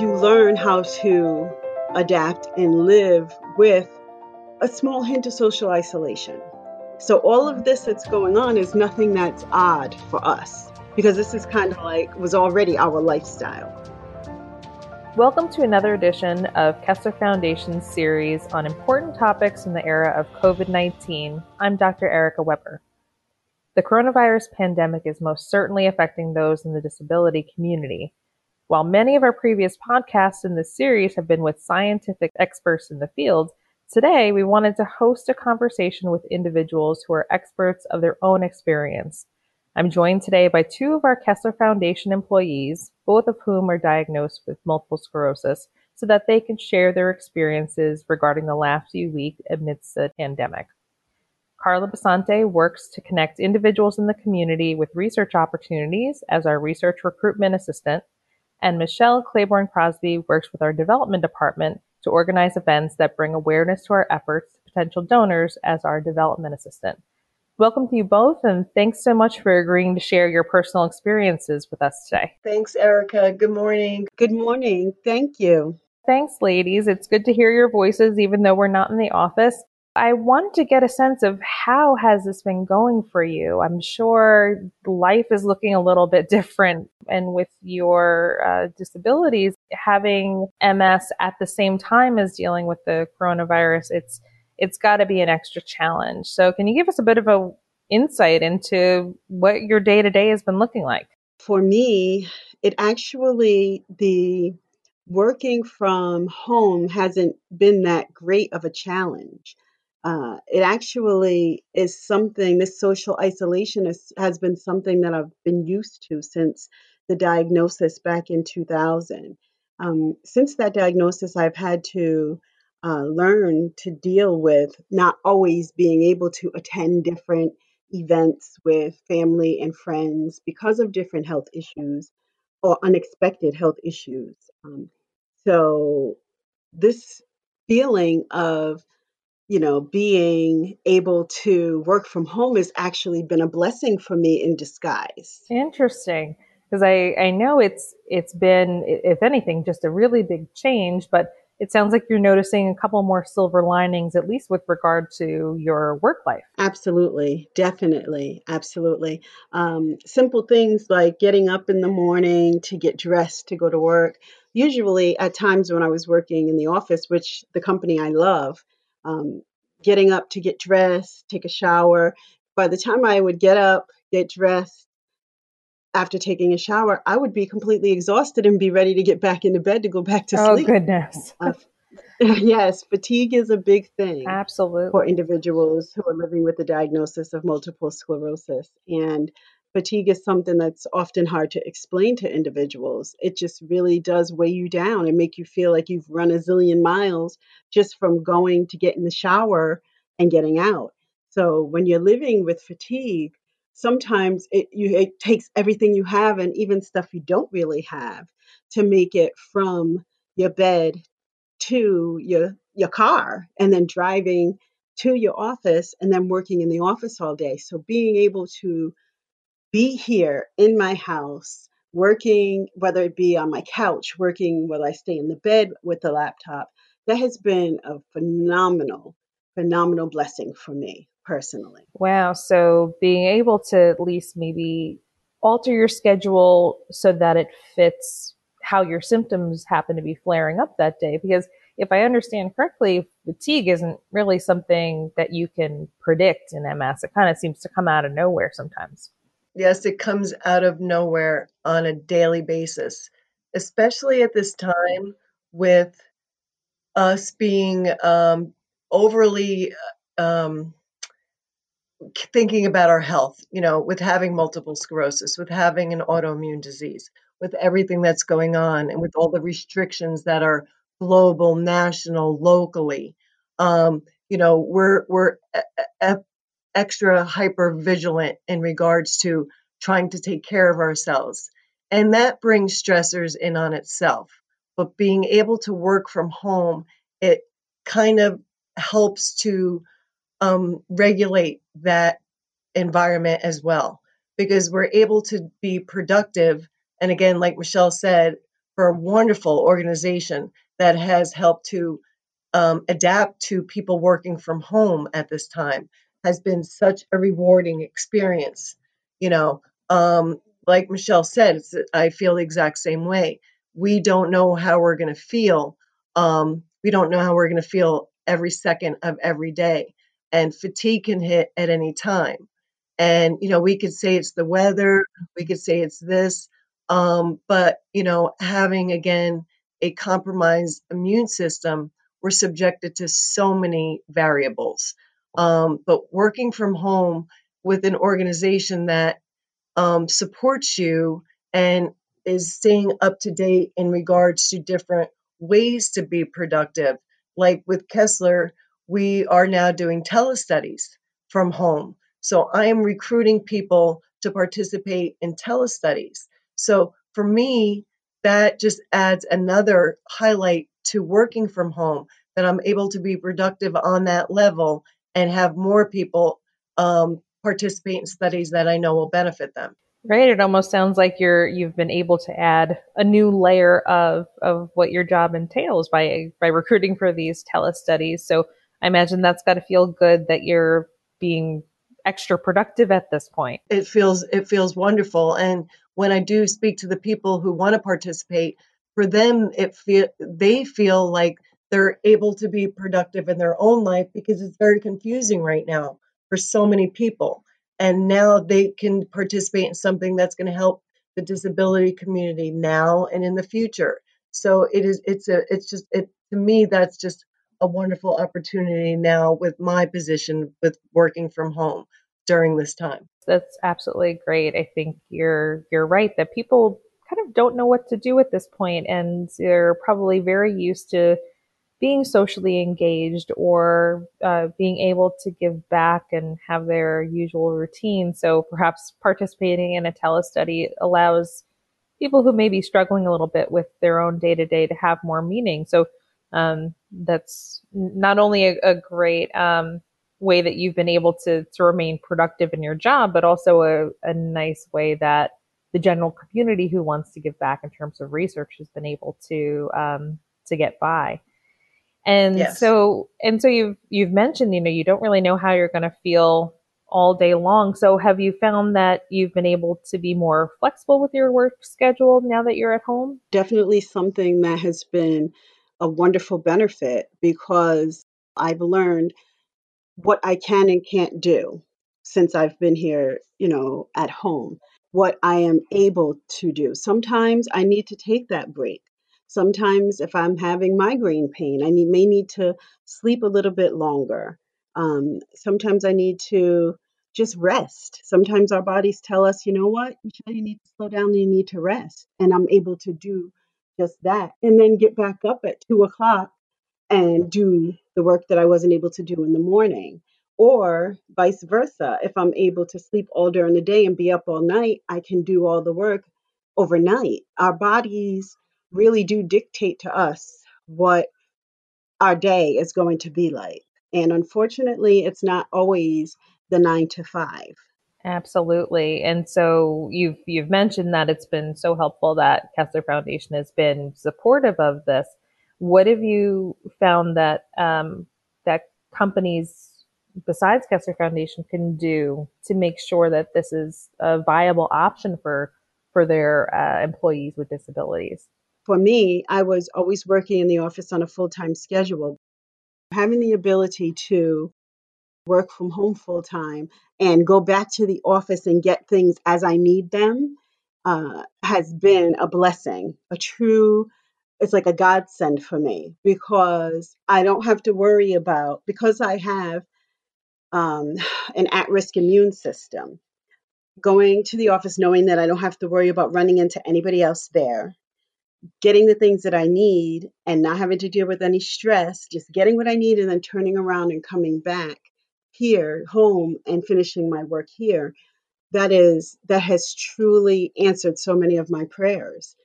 you learn how to adapt and live with a small hint of social isolation. So, all of this that's going on is nothing that's odd for us because this is kind of like was already our lifestyle. Welcome to another edition of Kessler Foundation's series on important topics in the era of COVID 19. I'm Dr. Erica Weber. The coronavirus pandemic is most certainly affecting those in the disability community. While many of our previous podcasts in this series have been with scientific experts in the field, today we wanted to host a conversation with individuals who are experts of their own experience I'm joined today by two of our Kessler Foundation employees, both of whom are diagnosed with multiple sclerosis, so that they can share their experiences regarding the last few weeks amidst the pandemic. Carla Basante works to connect individuals in the community with research opportunities as our research recruitment assistant, and Michelle Claiborne Crosby works with our development department to organize events that bring awareness to our efforts to potential donors as our development assistant. Welcome to you both, and thanks so much for agreeing to share your personal experiences with us today. Thanks, Erica. Good morning. Good morning. Thank you. Thanks, ladies. It's good to hear your voices, even though we're not in the office. I want to get a sense of how has this been going for you? I'm sure life is looking a little bit different. And with your uh, disabilities, having MS at the same time as dealing with the coronavirus, it's it's got to be an extra challenge. So, can you give us a bit of a insight into what your day to day has been looking like? For me, it actually the working from home hasn't been that great of a challenge. Uh, it actually is something, this social isolation is, has been something that I've been used to since the diagnosis back in 2000. Um, since that diagnosis, I've had to uh, learn to deal with not always being able to attend different events with family and friends because of different health issues or unexpected health issues. Um, so, this feeling of you know being able to work from home has actually been a blessing for me in disguise interesting because i i know it's it's been if anything just a really big change but it sounds like you're noticing a couple more silver linings, at least with regard to your work life. Absolutely, definitely, absolutely. Um, simple things like getting up in the morning to get dressed to go to work. Usually, at times when I was working in the office, which the company I love, um, getting up to get dressed, take a shower. By the time I would get up, get dressed, after taking a shower, I would be completely exhausted and be ready to get back into bed to go back to oh, sleep. Oh, goodness. uh, yes, fatigue is a big thing. Absolutely. For individuals who are living with the diagnosis of multiple sclerosis. And fatigue is something that's often hard to explain to individuals. It just really does weigh you down and make you feel like you've run a zillion miles just from going to get in the shower and getting out. So when you're living with fatigue, sometimes it you it takes everything you have and even stuff you don't really have to make it from your bed to your your car and then driving to your office and then working in the office all day. So being able to be here in my house, working, whether it be on my couch, working while I stay in the bed with the laptop, that has been a phenomenal, phenomenal blessing for me personally. Wow. So being able to at least maybe alter your schedule so that it fits how your symptoms happen to be flaring up that day. Because if I understand correctly, fatigue isn't really something that you can predict in MS. It kind of seems to come out of nowhere sometimes. Yes, it comes out of nowhere on a daily basis, especially at this time with us being um, overly um, thinking about our health, you know, with having multiple sclerosis, with having an autoimmune disease, with everything that's going on, and with all the restrictions that are global, national, locally. Um, you know, we're we're extra hyper vigilant in regards to trying to take care of ourselves, and that brings stressors in on itself. But being able to work from home, it kind of helps to um, regulate that environment as well because we're able to be productive. And again, like Michelle said, for a wonderful organization that has helped to um, adapt to people working from home at this time has been such a rewarding experience. You know, um, like Michelle said, I feel the exact same way. We don't know how we're going to feel. Um, we don't know how we're going to feel every second of every day. And fatigue can hit at any time. And, you know, we could say it's the weather, we could say it's this, um, but, you know, having again a compromised immune system, we're subjected to so many variables. Um, but working from home with an organization that um, supports you and is staying up to date in regards to different ways to be productive. Like with Kessler, we are now doing telestudies from home. So I am recruiting people to participate in telestudies. So for me, that just adds another highlight to working from home that I'm able to be productive on that level and have more people um, participate in studies that I know will benefit them. Right. It almost sounds like you're you've been able to add a new layer of of what your job entails by by recruiting for these telestudies. So I imagine that's got to feel good that you're being extra productive at this point. It feels it feels wonderful and when I do speak to the people who want to participate, for them it feel they feel like they're able to be productive in their own life because it's very confusing right now for so many people. And now they can participate in something that's going to help the disability community now and in the future. So it is it's a it's just it to me that's just a wonderful opportunity now with my position with working from home during this time. That's absolutely great. I think you're you're right that people kind of don't know what to do at this point and they're probably very used to being socially engaged or uh, being able to give back and have their usual routine. So perhaps participating in a telestudy allows people who may be struggling a little bit with their own day to day to have more meaning. So um, that's not only a, a great um, way that you've been able to, to remain productive in your job, but also a, a nice way that the general community who wants to give back in terms of research has been able to um, to get by. And yes. so and so you've you've mentioned, you know, you don't really know how you're going to feel all day long. So have you found that you've been able to be more flexible with your work schedule now that you're at home? Definitely something that has been a wonderful benefit because I've learned what I can and can't do since I've been here, you know, at home, what I am able to do. Sometimes I need to take that break. Sometimes, if I'm having migraine pain, I need, may need to sleep a little bit longer. Um, sometimes I need to just rest. Sometimes our bodies tell us, you know what, Michelle, you need to slow down, you need to rest. And I'm able to do just that. And then get back up at two o'clock and do the work that I wasn't able to do in the morning. Or vice versa. If I'm able to sleep all during the day and be up all night, I can do all the work overnight. Our bodies really do dictate to us what our day is going to be like. And unfortunately, it's not always the nine to five. Absolutely. And so you've you've mentioned that it's been so helpful that Kessler Foundation has been supportive of this. What have you found that um, that companies besides Kessler Foundation can do to make sure that this is a viable option for for their uh, employees with disabilities? For me, I was always working in the office on a full time schedule. Having the ability to work from home full time and go back to the office and get things as I need them uh, has been a blessing, a true, it's like a godsend for me because I don't have to worry about, because I have um, an at risk immune system, going to the office knowing that I don't have to worry about running into anybody else there getting the things that I need and not having to deal with any stress, just getting what I need and then turning around and coming back here home and finishing my work here that is that has truly answered so many of my prayers.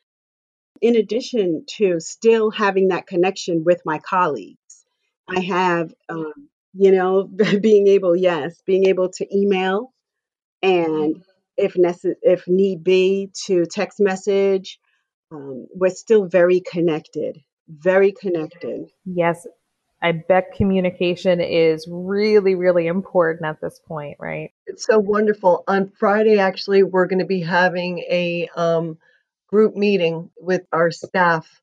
In addition to still having that connection with my colleagues i have um, you know being able yes being able to email and if necess- if need be to text message um, we're still very connected, very connected. Yes, I bet communication is really, really important at this point, right? It's so wonderful. On Friday, actually, we're going to be having a um, group meeting with our staff.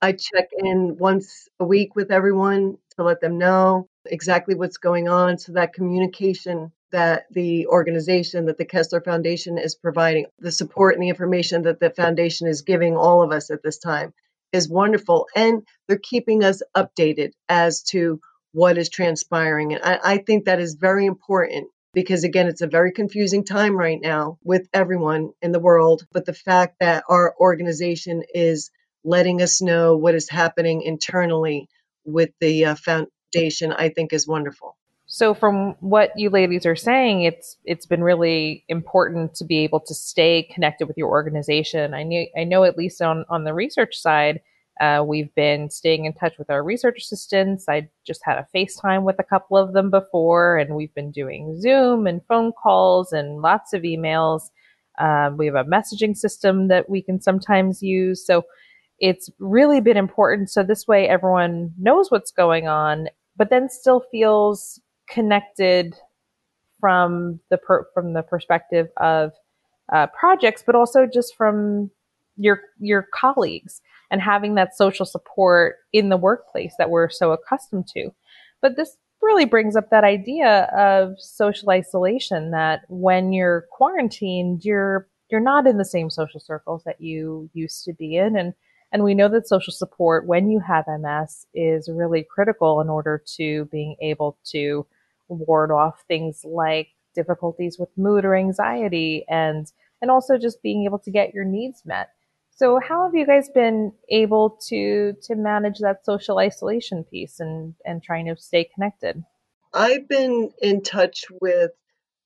I check in once a week with everyone to let them know exactly what's going on so that communication that the organization that the Kessler Foundation is providing, the support and the information that the foundation is giving all of us at this time is wonderful. And they're keeping us updated as to what is transpiring. And I, I think that is very important because, again, it's a very confusing time right now with everyone in the world. But the fact that our organization is letting us know what is happening internally with the uh, foundation, I think is wonderful. So from what you ladies are saying, it's it's been really important to be able to stay connected with your organization. I knew I know at least on on the research side, uh, we've been staying in touch with our research assistants. I just had a FaceTime with a couple of them before, and we've been doing Zoom and phone calls and lots of emails. Um, we have a messaging system that we can sometimes use. So it's really been important. So this way, everyone knows what's going on, but then still feels connected from the per, from the perspective of uh, projects, but also just from your your colleagues and having that social support in the workplace that we're so accustomed to. But this really brings up that idea of social isolation that when you're quarantined, you're you're not in the same social circles that you used to be in and and we know that social support when you have MS is really critical in order to being able to ward off things like difficulties with mood or anxiety and and also just being able to get your needs met. So how have you guys been able to to manage that social isolation piece and and trying to stay connected? I've been in touch with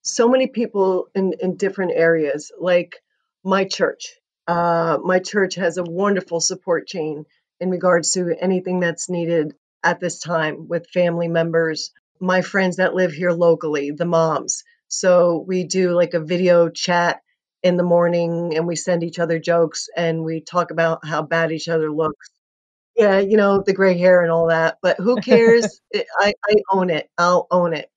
so many people in, in different areas, like my church. Uh, my church has a wonderful support chain in regards to anything that's needed at this time with family members my friends that live here locally, the moms. So we do like a video chat in the morning and we send each other jokes and we talk about how bad each other looks. Yeah, you know, the gray hair and all that, but who cares? I, I own it. I'll own it.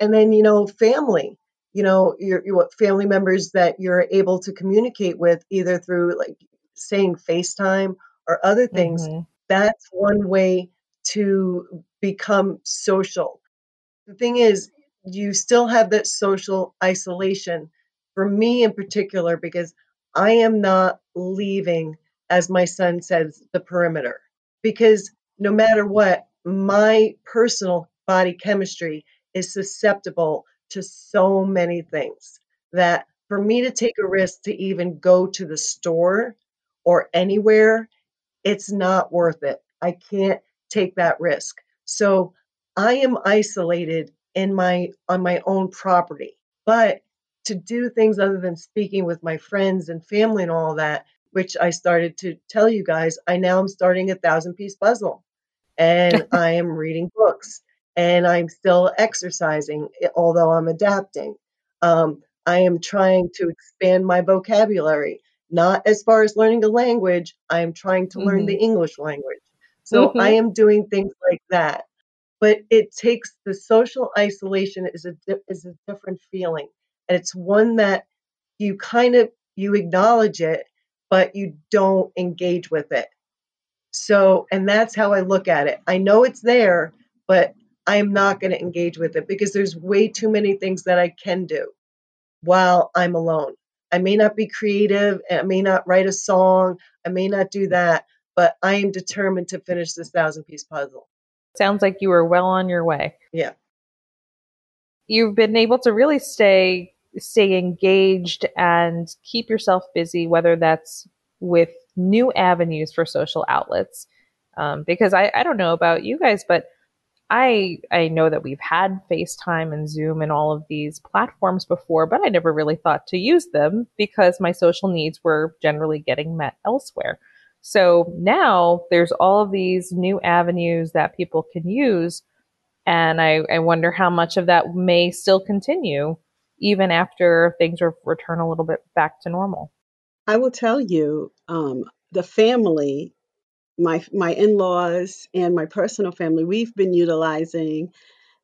And then, you know, family, you know, your, your family members that you're able to communicate with either through like saying FaceTime or other things. Mm-hmm. That's one way to become social the thing is, you still have that social isolation. For me in particular, because I am not leaving, as my son says, the perimeter. Because no matter what, my personal body chemistry is susceptible to so many things that for me to take a risk to even go to the store or anywhere, it's not worth it. I can't take that risk. So I am isolated in my on my own property. But to do things other than speaking with my friends and family and all that, which I started to tell you guys, I now am starting a thousand piece puzzle and I am reading books and I'm still exercising, eh, although I'm adapting. Um, I am trying to expand my vocabulary, not as far as learning a language, I am trying to mm-hmm. learn the mm-hmm. English language. So mm-hmm. I am doing things like that but it takes the social isolation is a is a different feeling and it's one that you kind of you acknowledge it but you don't engage with it so and that's how i look at it i know it's there but i'm not going to engage with it because there's way too many things that i can do while i'm alone i may not be creative i may not write a song i may not do that but i am determined to finish this thousand piece puzzle Sounds like you were well on your way. Yeah. You've been able to really stay stay engaged and keep yourself busy, whether that's with new avenues for social outlets. Um, because I, I don't know about you guys, but I I know that we've had FaceTime and Zoom and all of these platforms before, but I never really thought to use them because my social needs were generally getting met elsewhere. So now there's all of these new avenues that people can use. And I, I wonder how much of that may still continue even after things return a little bit back to normal. I will tell you, um, the family, my my in-laws and my personal family, we've been utilizing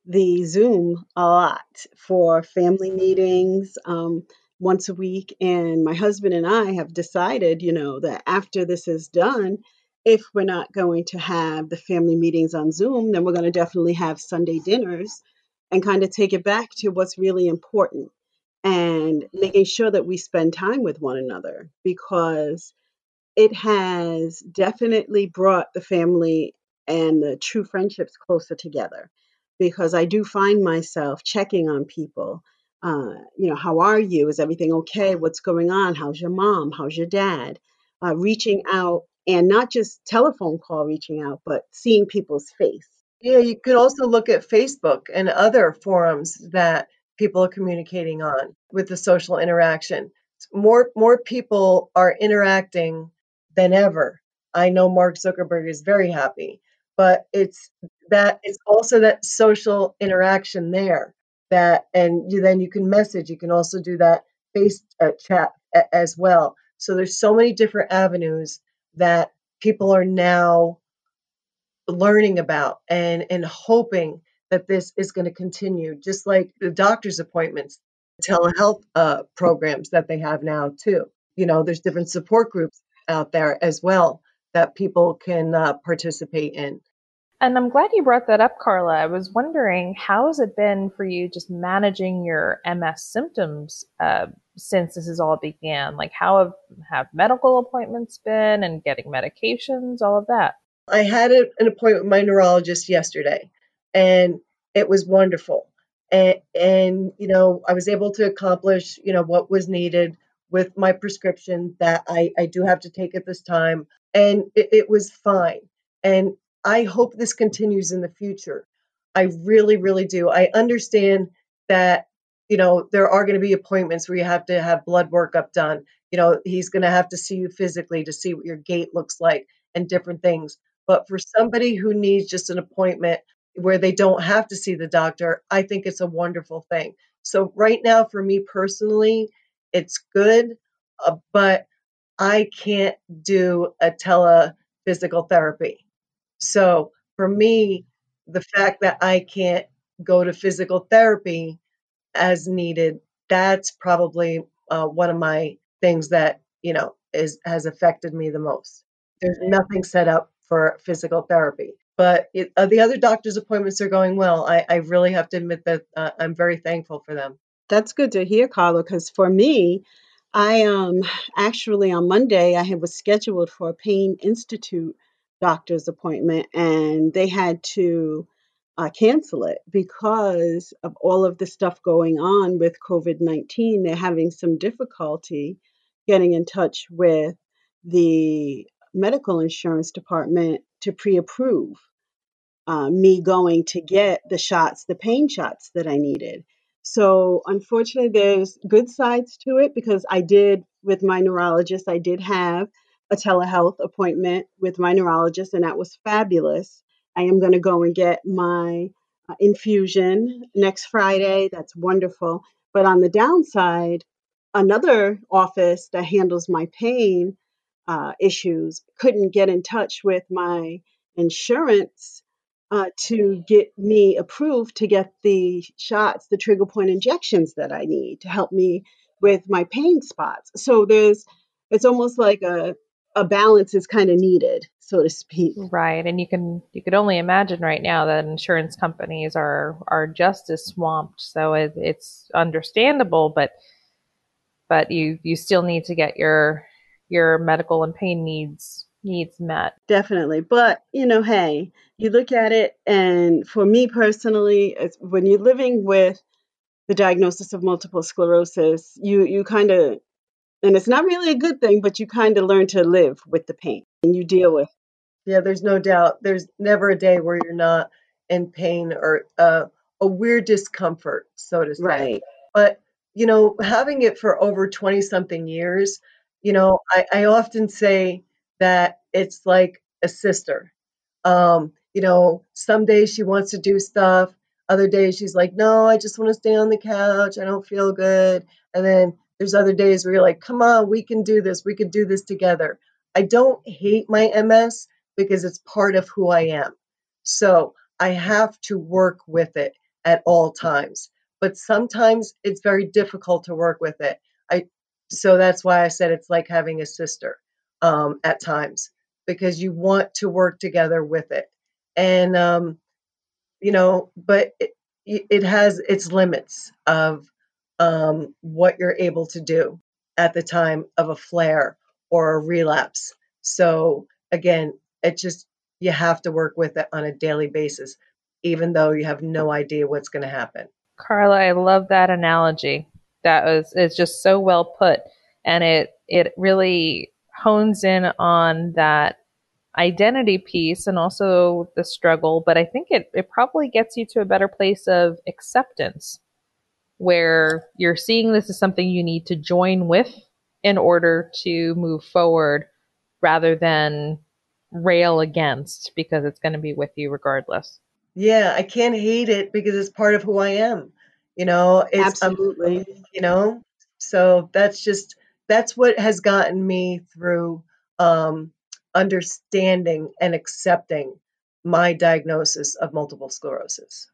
the Zoom a lot for family meetings um, once a week. And my husband and I have decided, you know, that after this is done, if we're not going to have the family meetings on Zoom, then we're going to definitely have Sunday dinners and kind of take it back to what's really important and making sure that we spend time with one another because it has definitely brought the family and the true friendships closer together because I do find myself checking on people. Uh, you know, how are you? Is everything okay? What's going on? How's your mom? How's your dad? Uh, reaching out and not just telephone call reaching out, but seeing people's face. Yeah, you could also look at Facebook and other forums that people are communicating on with the social interaction. More more people are interacting than ever. I know Mark Zuckerberg is very happy, but it's that it's also that social interaction there that and you, then you can message you can also do that face uh, chat a- as well so there's so many different avenues that people are now learning about and and hoping that this is going to continue just like the doctor's appointments telehealth uh, programs that they have now too you know there's different support groups out there as well that people can uh, participate in and I'm glad you brought that up, Carla. I was wondering how has it been for you just managing your MS symptoms uh, since this has all began? Like, how have have medical appointments been, and getting medications, all of that? I had a, an appointment with my neurologist yesterday, and it was wonderful. And, and you know, I was able to accomplish you know what was needed with my prescription that I, I do have to take at this time, and it, it was fine. And I hope this continues in the future. I really, really do. I understand that, you know, there are going to be appointments where you have to have blood workup done. You know, he's going to have to see you physically to see what your gait looks like and different things. But for somebody who needs just an appointment where they don't have to see the doctor, I think it's a wonderful thing. So, right now, for me personally, it's good, uh, but I can't do a tele physical therapy. So for me, the fact that I can't go to physical therapy as needed, that's probably uh, one of my things that you know is has affected me the most. There's nothing set up for physical therapy, but it, uh, the other doctor's appointments are going well. I, I really have to admit that uh, I'm very thankful for them. That's good to hear, Carla, because for me, I um actually on Monday I was scheduled for a pain institute doctor's appointment and they had to uh, cancel it because of all of the stuff going on with COVID 19. They're having some difficulty getting in touch with the medical insurance department to pre approve uh, me going to get the shots, the pain shots that I needed. So, unfortunately, there's good sides to it because I did, with my neurologist, I did have a telehealth appointment with my neurologist, and that was fabulous. I am going to go and get my uh, infusion next Friday. That's wonderful. But on the downside, another office that handles my pain uh, issues couldn't get in touch with my insurance uh, to get me approved to get the shots, the trigger point injections that I need to help me with my pain spots. So there's, it's almost like a a balance is kind of needed, so to speak. Right, and you can you could only imagine right now that insurance companies are are just as swamped. So it, it's understandable, but but you you still need to get your your medical and pain needs needs met. Definitely, but you know, hey, you look at it, and for me personally, when you're living with the diagnosis of multiple sclerosis, you you kind of and it's not really a good thing, but you kind of learn to live with the pain and you deal with. Yeah, there's no doubt. There's never a day where you're not in pain or uh, a weird discomfort, so to say. Right. But, you know, having it for over 20 something years, you know, I, I often say that it's like a sister. Um, you know, some days she wants to do stuff, other days she's like, no, I just want to stay on the couch. I don't feel good. And then there's other days where you're like, come on, we can do this. We can do this together. I don't hate my MS because it's part of who I am. So I have to work with it at all times. But sometimes it's very difficult to work with it. I so that's why I said it's like having a sister um, at times because you want to work together with it. And um, you know, but it, it has its limits of um, what you're able to do at the time of a flare or a relapse. So again, it just you have to work with it on a daily basis, even though you have no idea what's going to happen. Carla, I love that analogy. That was it's just so well put, and it it really hones in on that identity piece and also the struggle. But I think it it probably gets you to a better place of acceptance, where you're seeing this as something you need to join with in order to move forward, rather than rail against because it's going to be with you regardless. Yeah, I can't hate it because it's part of who I am. You know, it's um, Absolutely. you know, so that's just that's what has gotten me through um, understanding and accepting my diagnosis of multiple sclerosis.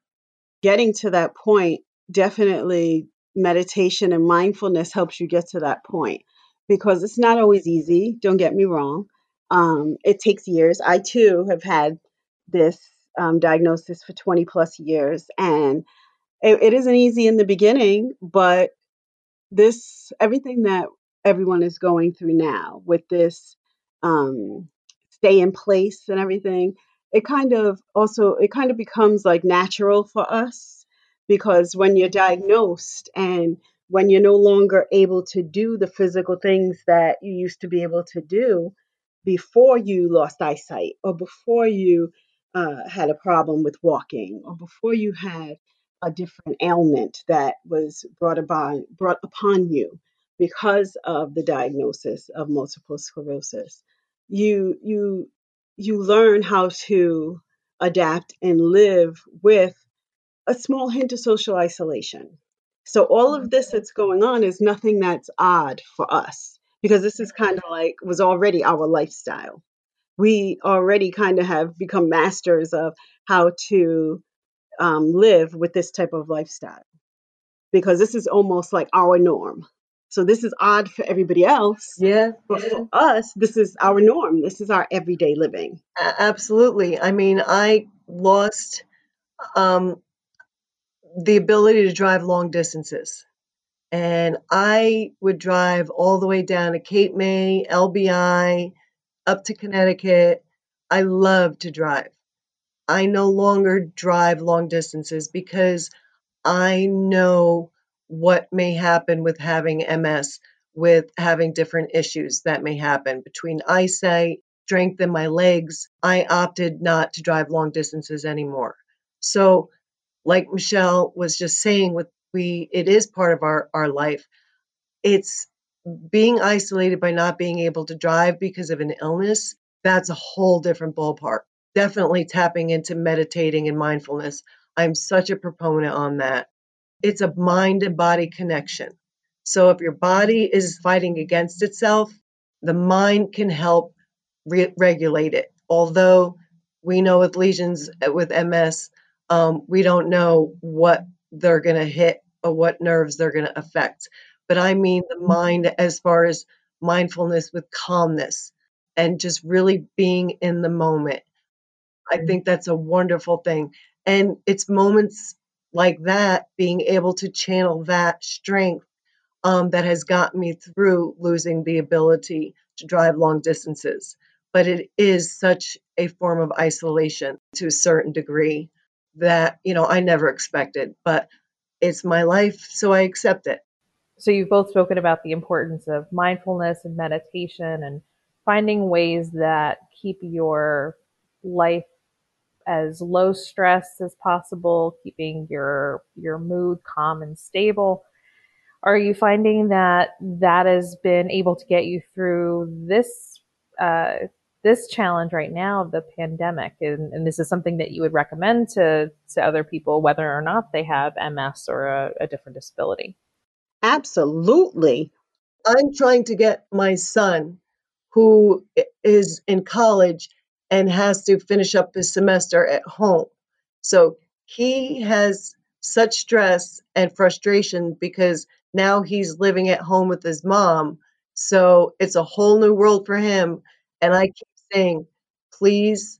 Getting to that point, definitely meditation and mindfulness helps you get to that point because it's not always easy. Don't get me wrong. Um, it takes years. I too have had this um, diagnosis for 20 plus years, and it, it isn't easy in the beginning, but this everything that everyone is going through now with this um, stay in place and everything, it kind of also it kind of becomes like natural for us because when you're diagnosed and when you're no longer able to do the physical things that you used to be able to do before you lost eyesight or before you uh, had a problem with walking or before you had a different ailment that was brought upon brought upon you because of the diagnosis of multiple sclerosis. You you you learn how to adapt and live with a small hint of social isolation. So all of this that's going on is nothing that's odd for us because this is kind of like was already our lifestyle. We already kind of have become masters of how to um, live with this type of lifestyle because this is almost like our norm. So this is odd for everybody else, Yeah, but for us, this is our norm. This is our everyday living. absolutely. I mean, I lost um, the ability to drive long distances. And I would drive all the way down to Cape May, LBI, up to Connecticut. I love to drive. I no longer drive long distances because I know what may happen with having MS, with having different issues that may happen between eyesight, strength in my legs. I opted not to drive long distances anymore. So, like Michelle was just saying, with we, it is part of our, our life. It's being isolated by not being able to drive because of an illness. That's a whole different ballpark. Definitely tapping into meditating and mindfulness. I'm such a proponent on that it's a mind and body connection. So if your body is fighting against itself, the mind can help re- regulate it. Although we know with lesions uh, with MS, um, we don't know what they're going to hit or what nerves they're going to affect. But I mean the mind as far as mindfulness with calmness and just really being in the moment. I think that's a wonderful thing. And it's moments like that, being able to channel that strength um, that has gotten me through losing the ability to drive long distances. But it is such a form of isolation to a certain degree that, you know, I never expected, but it's my life, so I accept it. So you've both spoken about the importance of mindfulness and meditation and finding ways that keep your life as low stress as possible, keeping your your mood calm and stable. Are you finding that that has been able to get you through this uh, this challenge right now of the pandemic? And, and, this is something that you would recommend to to other people, whether or not they have MS or a, a different disability. Absolutely. I'm trying to get my son, who is in college and has to finish up his semester at home. So he has such stress and frustration because now he's living at home with his mom. So it's a whole new world for him. And I keep saying, please,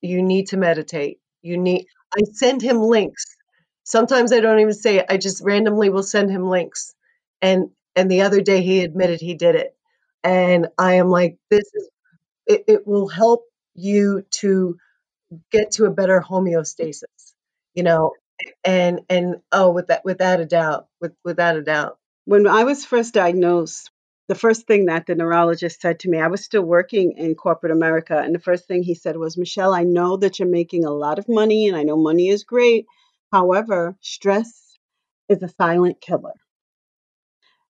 you need to meditate. You need, I send him links. Sometimes I don't even say it. I just randomly will send him links. And and the other day he admitted he did it. And I am like, this is it, it will help you to get to a better homeostasis, you know, and and oh with that without a doubt, with without a doubt. When I was first diagnosed, the first thing that the neurologist said to me, I was still working in corporate America, and the first thing he said was, Michelle, I know that you're making a lot of money and I know money is great. However, stress is a silent killer.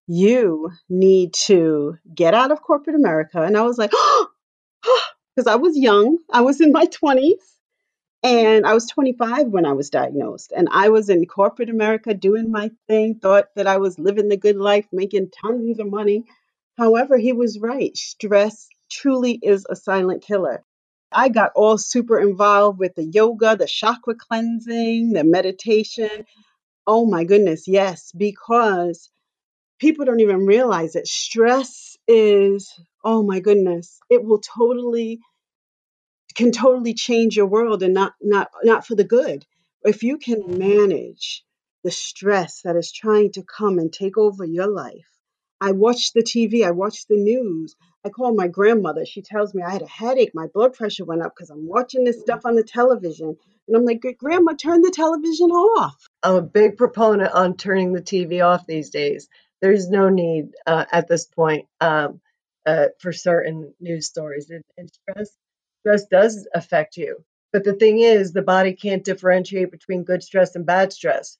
You need to get out of corporate America. And I was like, oh, because I was young, I was in my 20s. And I was 25 when I was diagnosed. And I was in corporate America doing my thing, thought that I was living the good life, making tons of money. However, he was right. Stress truly is a silent killer. I got all super involved with the yoga, the chakra cleansing, the meditation. Oh my goodness, yes, because people don't even realize it. Stress is, oh my goodness, it will totally can totally change your world and not not not for the good. If you can manage the stress that is trying to come and take over your life. I watch the TV, I watch the news. I call my grandmother. She tells me I had a headache, my blood pressure went up because I'm watching this stuff on the television. And I'm like, Grandma, turn the television off. I'm a big proponent on turning the TV off these days. There's no need uh, at this point um, uh, for certain news stories. And, and stress stress does affect you. But the thing is, the body can't differentiate between good stress and bad stress.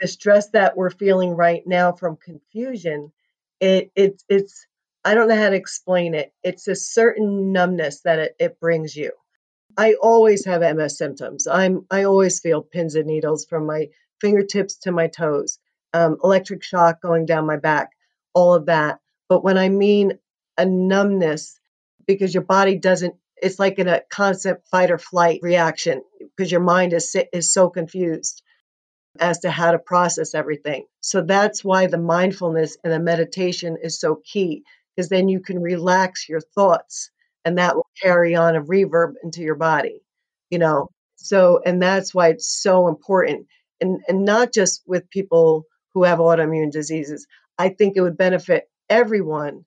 The stress that we're feeling right now from confusion, it, it it's I don't know how to explain it. It's a certain numbness that it, it brings you. I always have MS symptoms. I'm I always feel pins and needles from my fingertips to my toes, um, electric shock going down my back, all of that. But when I mean a numbness, because your body doesn't it's like in a constant fight or flight reaction because your mind is is so confused as to how to process everything. So that's why the mindfulness and the meditation is so key because then you can relax your thoughts and that will carry on a reverb into your body. You know. So and that's why it's so important and and not just with people who have autoimmune diseases. I think it would benefit everyone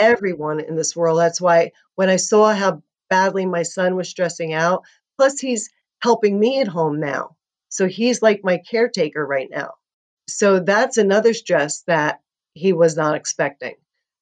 everyone in this world. That's why when I saw how badly my son was stressing out, plus he's helping me at home now. So he's like my caretaker right now. So that's another stress that he was not expecting.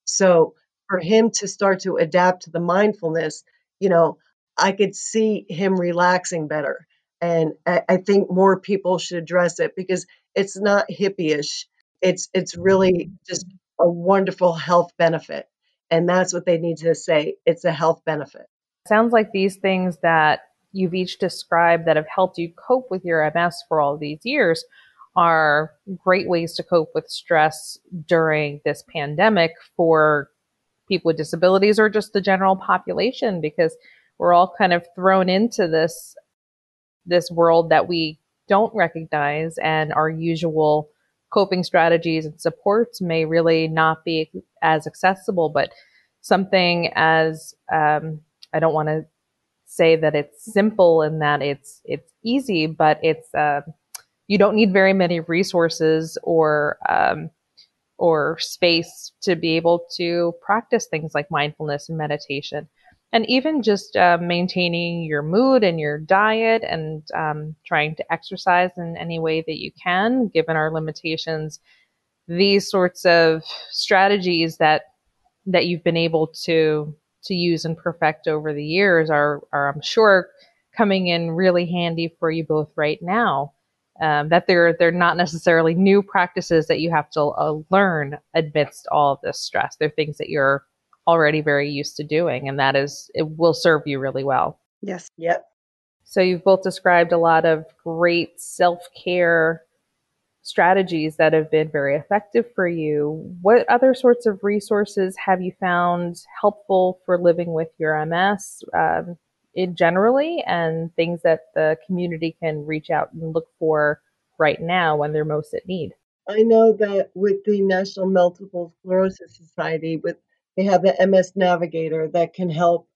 So for him to start to adapt to the mindfulness, you know, I could see him relaxing better. And I, think more people should address it because it's not hippie-ish. It's it's really just a wonderful health benefit. And that's what they need to say. It's a health benefit. Sounds like these things that you've each described that have helped you cope with your MS for all these years are great ways to cope with stress during this pandemic for people with disabilities or just the general population because we're all kind of thrown into this this world that we don't recognize and our usual coping strategies and supports may really not be as accessible, but something as um, I don't want to say that it's simple and that it's it's easy, but it's uh, you don't need very many resources or um, or space to be able to practice things like mindfulness and meditation and even just uh, maintaining your mood and your diet and um, trying to exercise in any way that you can, given our limitations. These sorts of strategies that that you've been able to to use and perfect over the years are, are I'm sure, coming in really handy for you both right now. Um, that they're they're not necessarily new practices that you have to uh, learn amidst all of this stress. They're things that you're already very used to doing. And that is, it will serve you really well. Yes. Yep. So you've both described a lot of great self care strategies that have been very effective for you. What other sorts of resources have you found helpful for living with your MS um, in generally, and things that the community can reach out and look for right now when they're most at need? I know that with the National Multiple Sclerosis Society, with they have the MS Navigator that can help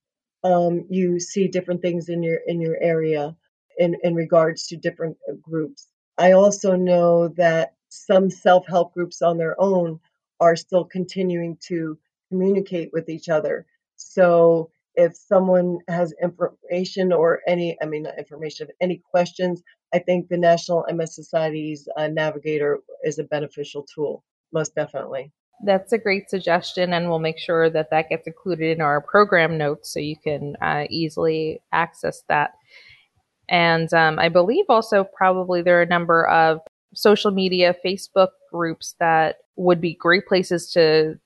um, you see different things in your in your area in in regards to different uh, groups. I also know that some self help groups on their own are still continuing to communicate with each other. So if someone has information or any, I mean, information, any questions, I think the National MS Society's uh, Navigator is a beneficial tool, most definitely. That's a great suggestion, and we'll make sure that that gets included in our program notes so you can uh, easily access that. And um, I believe also probably there are a number of social media, Facebook groups that would be great places to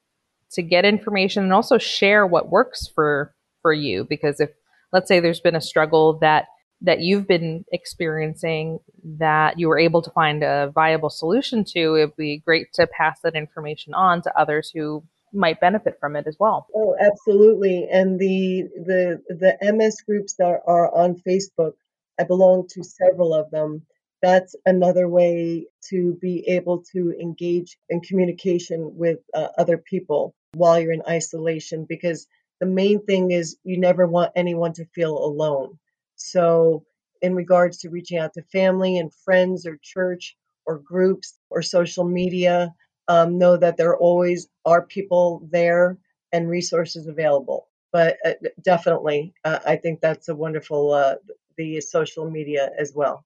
to get information and also share what works for for you. Because if let's say there's been a struggle that that you've been experiencing that you were able to find a viable solution to, it'd be great to pass that information on to others who might benefit from it as well. Oh, absolutely. And the the the MS groups that are on Facebook I belong to several of them. That's another way to be able to engage in communication with uh, other people while you're in isolation because the main thing is you never want anyone to feel alone. So, in regards to reaching out to family and friends or church or groups or social media, um, know that there always are people there and resources available. But uh, definitely, uh, I think that's a wonderful uh, the social media as well?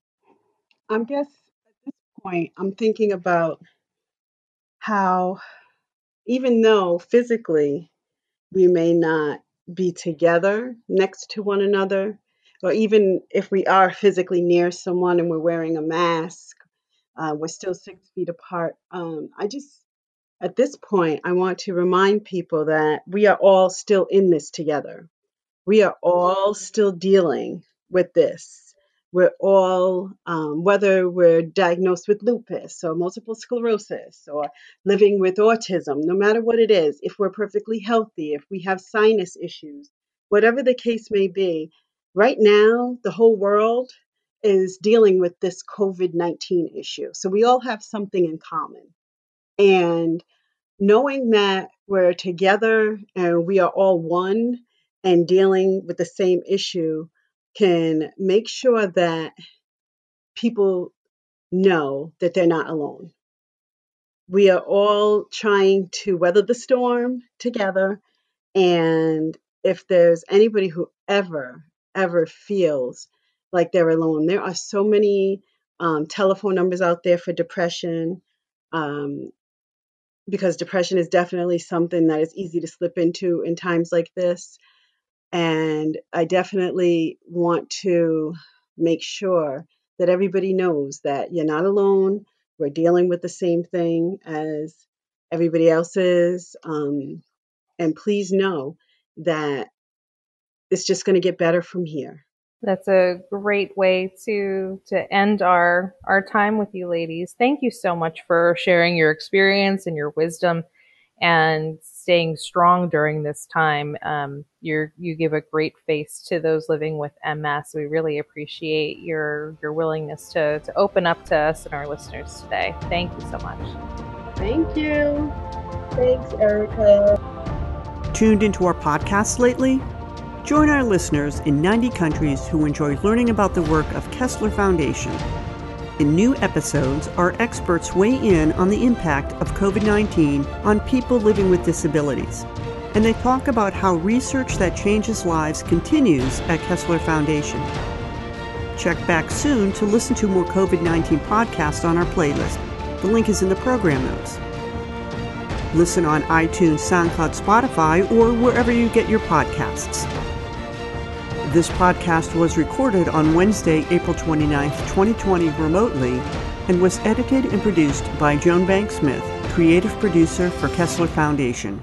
I guess at this point, I'm thinking about how, even though physically we may not be together next to one another, or even if we are physically near someone and we're wearing a mask, uh, we're still six feet apart. Um, I just, at this point, I want to remind people that we are all still in this together. We are all still dealing with this. We're all, um, whether we're diagnosed with lupus or multiple sclerosis or living with autism, no matter what it is, if we're perfectly healthy, if we have sinus issues, whatever the case may be, right now, the whole world is dealing with this COVID 19 issue. So we all have something in common. And knowing that we're together and we are all one and dealing with the same issue can make sure that people know that they're not alone. We are all trying to weather the storm together. And if there's anybody who ever, ever feels like they're alone, there are so many um, telephone numbers out there for depression. Um, because depression is definitely something that is easy to slip into in times like this. And I definitely want to make sure that everybody knows that you're not alone. We're dealing with the same thing as everybody else is. Um, and please know that it's just going to get better from here. That's a great way to to end our our time with you ladies. Thank you so much for sharing your experience and your wisdom and staying strong during this time. Um, you you give a great face to those living with MS. We really appreciate your your willingness to to open up to us and our listeners today. Thank you so much. Thank you. Thanks, Erica. Tuned into our podcast lately? Join our listeners in 90 countries who enjoy learning about the work of Kessler Foundation in new episodes, our experts weigh in on the impact of COVID 19 on people living with disabilities. And they talk about how research that changes lives continues at Kessler Foundation. Check back soon to listen to more COVID 19 podcasts on our playlist. The link is in the program notes. Listen on iTunes, SoundCloud, Spotify, or wherever you get your podcasts. This podcast was recorded on Wednesday, April 29, 2020, remotely, and was edited and produced by Joan Bank Smith, creative producer for Kessler Foundation.